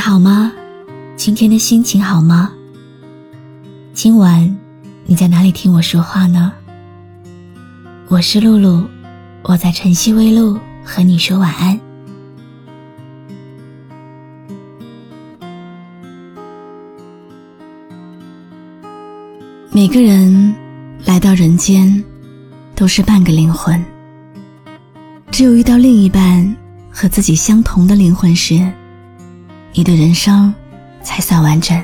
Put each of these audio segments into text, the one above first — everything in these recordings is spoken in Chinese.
好吗？今天的心情好吗？今晚你在哪里听我说话呢？我是露露，我在晨曦微露和你说晚安。每个人来到人间，都是半个灵魂。只有遇到另一半和自己相同的灵魂时，你的人生才算完整。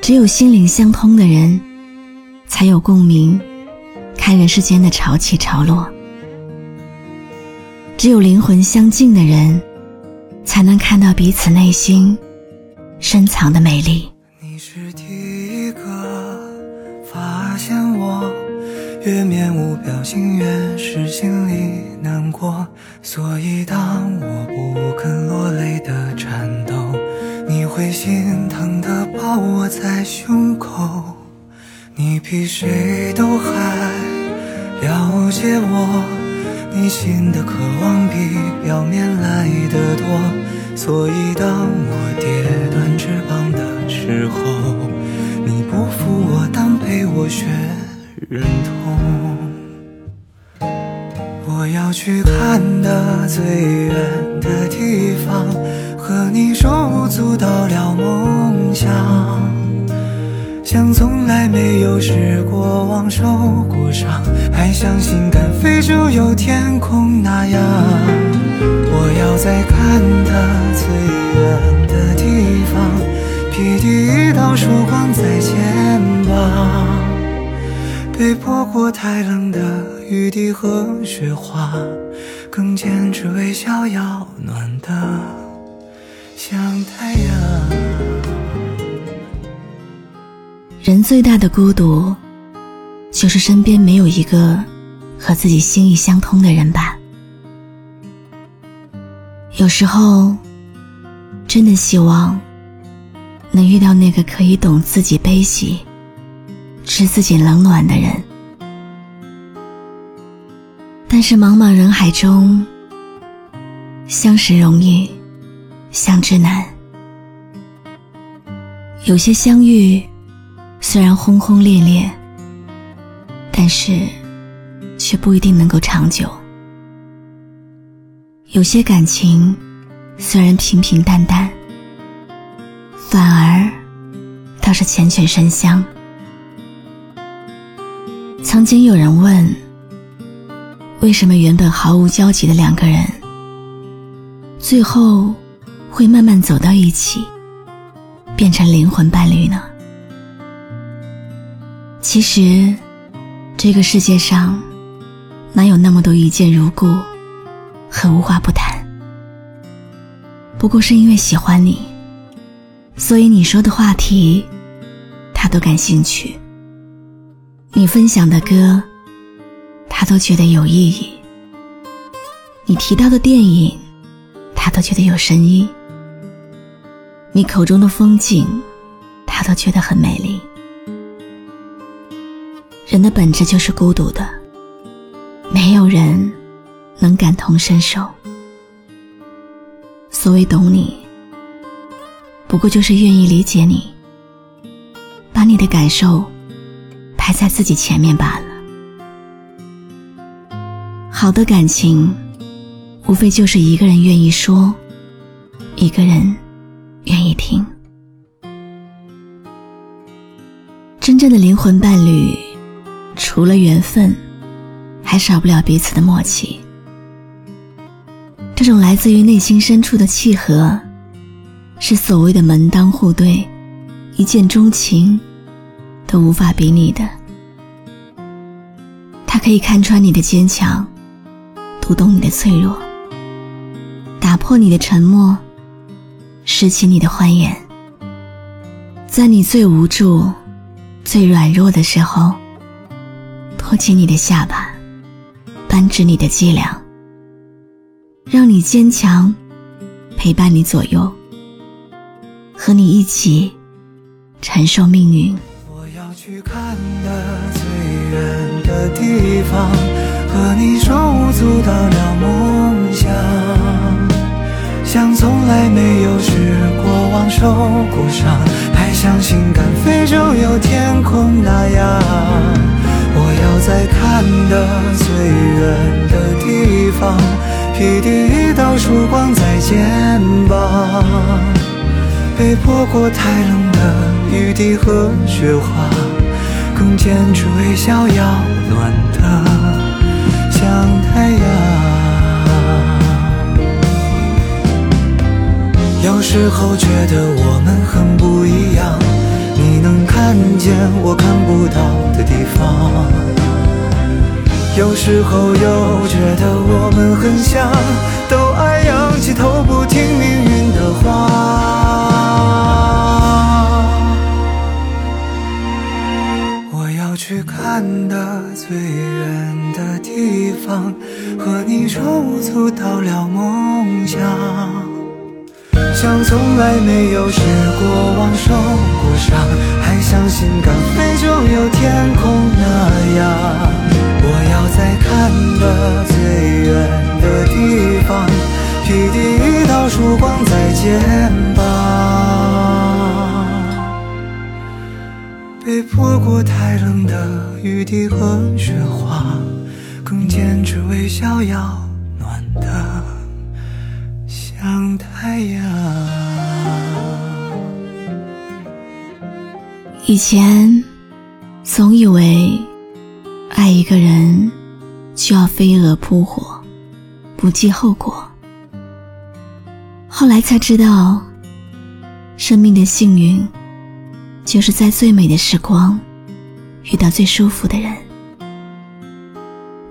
只有心灵相通的人，才有共鸣，看人世间的潮起潮落。只有灵魂相近的人，才能看到彼此内心深藏的美丽。越面无表情，越是心里难过。所以当我不肯落泪的颤抖，你会心疼的抱我在胸口。你比谁都还了解我。内心的渴望比表面来得多，所以当我跌断翅膀的时候，你不负我，但陪我学忍痛。我要去看的最远的地方，和你手舞足蹈聊梦想。像从来没有失过望、受过伤，还相信敢飞就有天空那样。我要在看得最远的地方，披第一道曙光在肩膀，被泼过太冷的雨滴和雪花，更坚持微笑要暖的像太阳。人最大的孤独，就是身边没有一个和自己心意相通的人吧。有时候，真的希望能遇到那个可以懂自己悲喜、知自己冷暖的人。但是茫茫人海中，相识容易，相知难。有些相遇。虽然轰轰烈烈，但是却不一定能够长久。有些感情虽然平平淡淡，反而倒是缱绻深香。曾经有人问：为什么原本毫无交集的两个人，最后会慢慢走到一起，变成灵魂伴侣呢？其实，这个世界上哪有那么多一见如故和无话不谈？不过是因为喜欢你，所以你说的话题他都感兴趣，你分享的歌他都觉得有意义，你提到的电影他都觉得有深意，你口中的风景他都觉得很美丽。人的本质就是孤独的，没有人能感同身受。所谓懂你，不过就是愿意理解你，把你的感受排在自己前面罢了。好的感情，无非就是一个人愿意说，一个人愿意听。真正的灵魂伴侣。除了缘分，还少不了彼此的默契。这种来自于内心深处的契合，是所谓的门当户对、一见钟情都无法比拟的。可以看穿你的坚强，读懂你的脆弱，打破你的沉默，拾起你的欢颜，在你最无助、最软弱的时候。托起你的下巴，扳直你的脊梁，让你坚强，陪伴你左右，和你一起承受命运。我要去看的最远的地方，和你手舞足蹈聊梦想，像从来没有失过望。受过伤，还相信敢飞就有天空那样。我要在看得最远的地方，披第一道曙光在肩膀。被泼过太冷的雨滴和雪花，更坚持微笑要暖的像太阳。有时候觉得我们很不一样，你能看见我看不到的地方。有时候又觉得我们很像，都爱看的最远的地方，和你手舞足蹈聊梦想。像从来没有失过望、受过伤，还相信敢飞就有天空那样。我要在看得最远的地方，披第一道曙光在肩膀。被泼过太冷的雨滴和雪花，更坚持微笑要暖的。像太阳。以前总以为爱一个人就要飞蛾扑火，不计后果。后来才知道，生命的幸运就是在最美的时光遇到最舒服的人，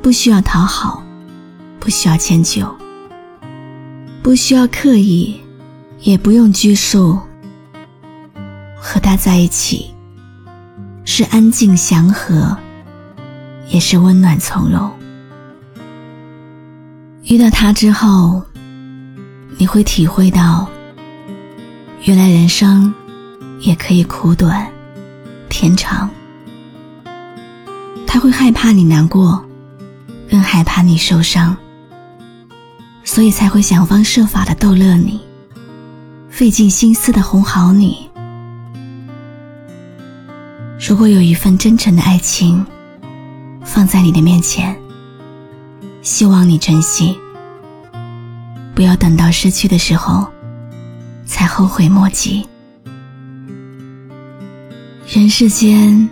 不需要讨好，不需要迁就。不需要刻意，也不用拘束。和他在一起，是安静祥和，也是温暖从容。遇到他之后，你会体会到，原来人生也可以苦短，天长。他会害怕你难过，更害怕你受伤。所以才会想方设法的逗乐你，费尽心思的哄好你。如果有一份真诚的爱情放在你的面前，希望你珍惜，不要等到失去的时候才后悔莫及。人世间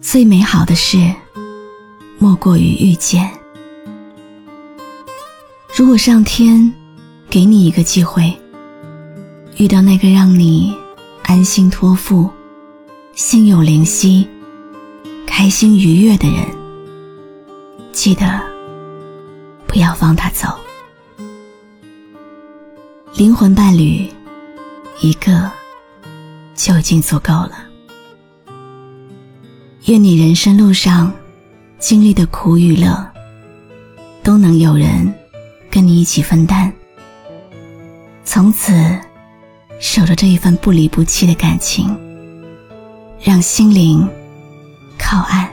最美好的事，莫过于遇见。如果上天给你一个机会，遇到那个让你安心托付、心有灵犀、开心愉悦的人，记得不要放他走。灵魂伴侣一个就已经足够了。愿你人生路上经历的苦与乐，都能有人。跟你一起分担，从此守着这一份不离不弃的感情，让心灵靠岸。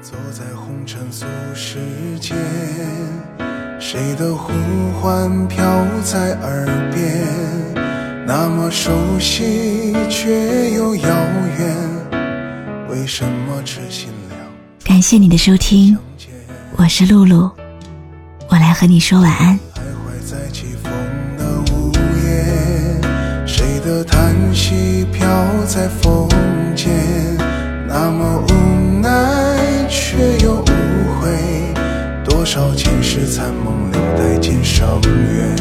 走在红尘俗世间，谁的呼唤飘在耳边，那么熟悉却又遥远，为什么痴心了？感谢你的收听，我是露露。我来和你说晚安徘徊在起风的午夜谁的叹息飘在风间那么无奈却又无悔多少前世残梦留待今生缘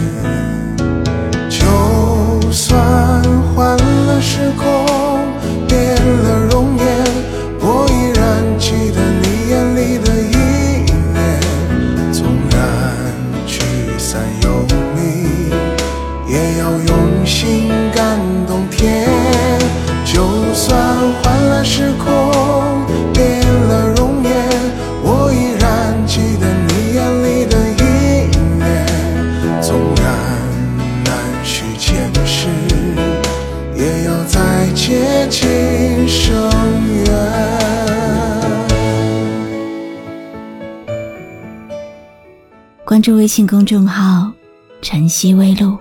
关注微信公众号“晨曦微露”，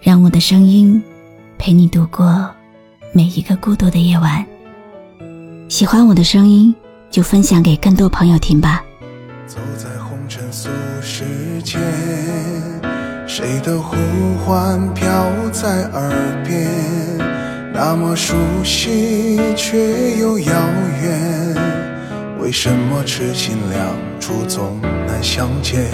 让我的声音陪你度过每一个孤独的夜晚。喜欢我的声音，就分享给更多朋友听吧。走在红尘俗世间，谁的呼唤飘在耳边，那么熟悉却又遥远。为什么痴心两处总难相见？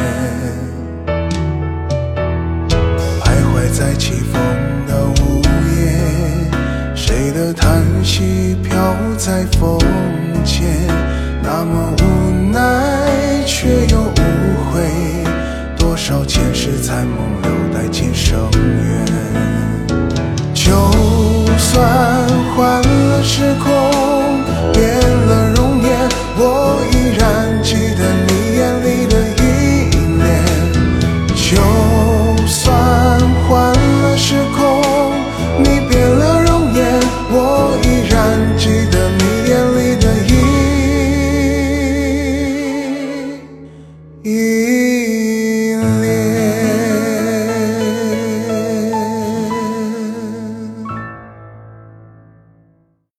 徘徊在起风的午夜，谁的叹息飘在风间，那么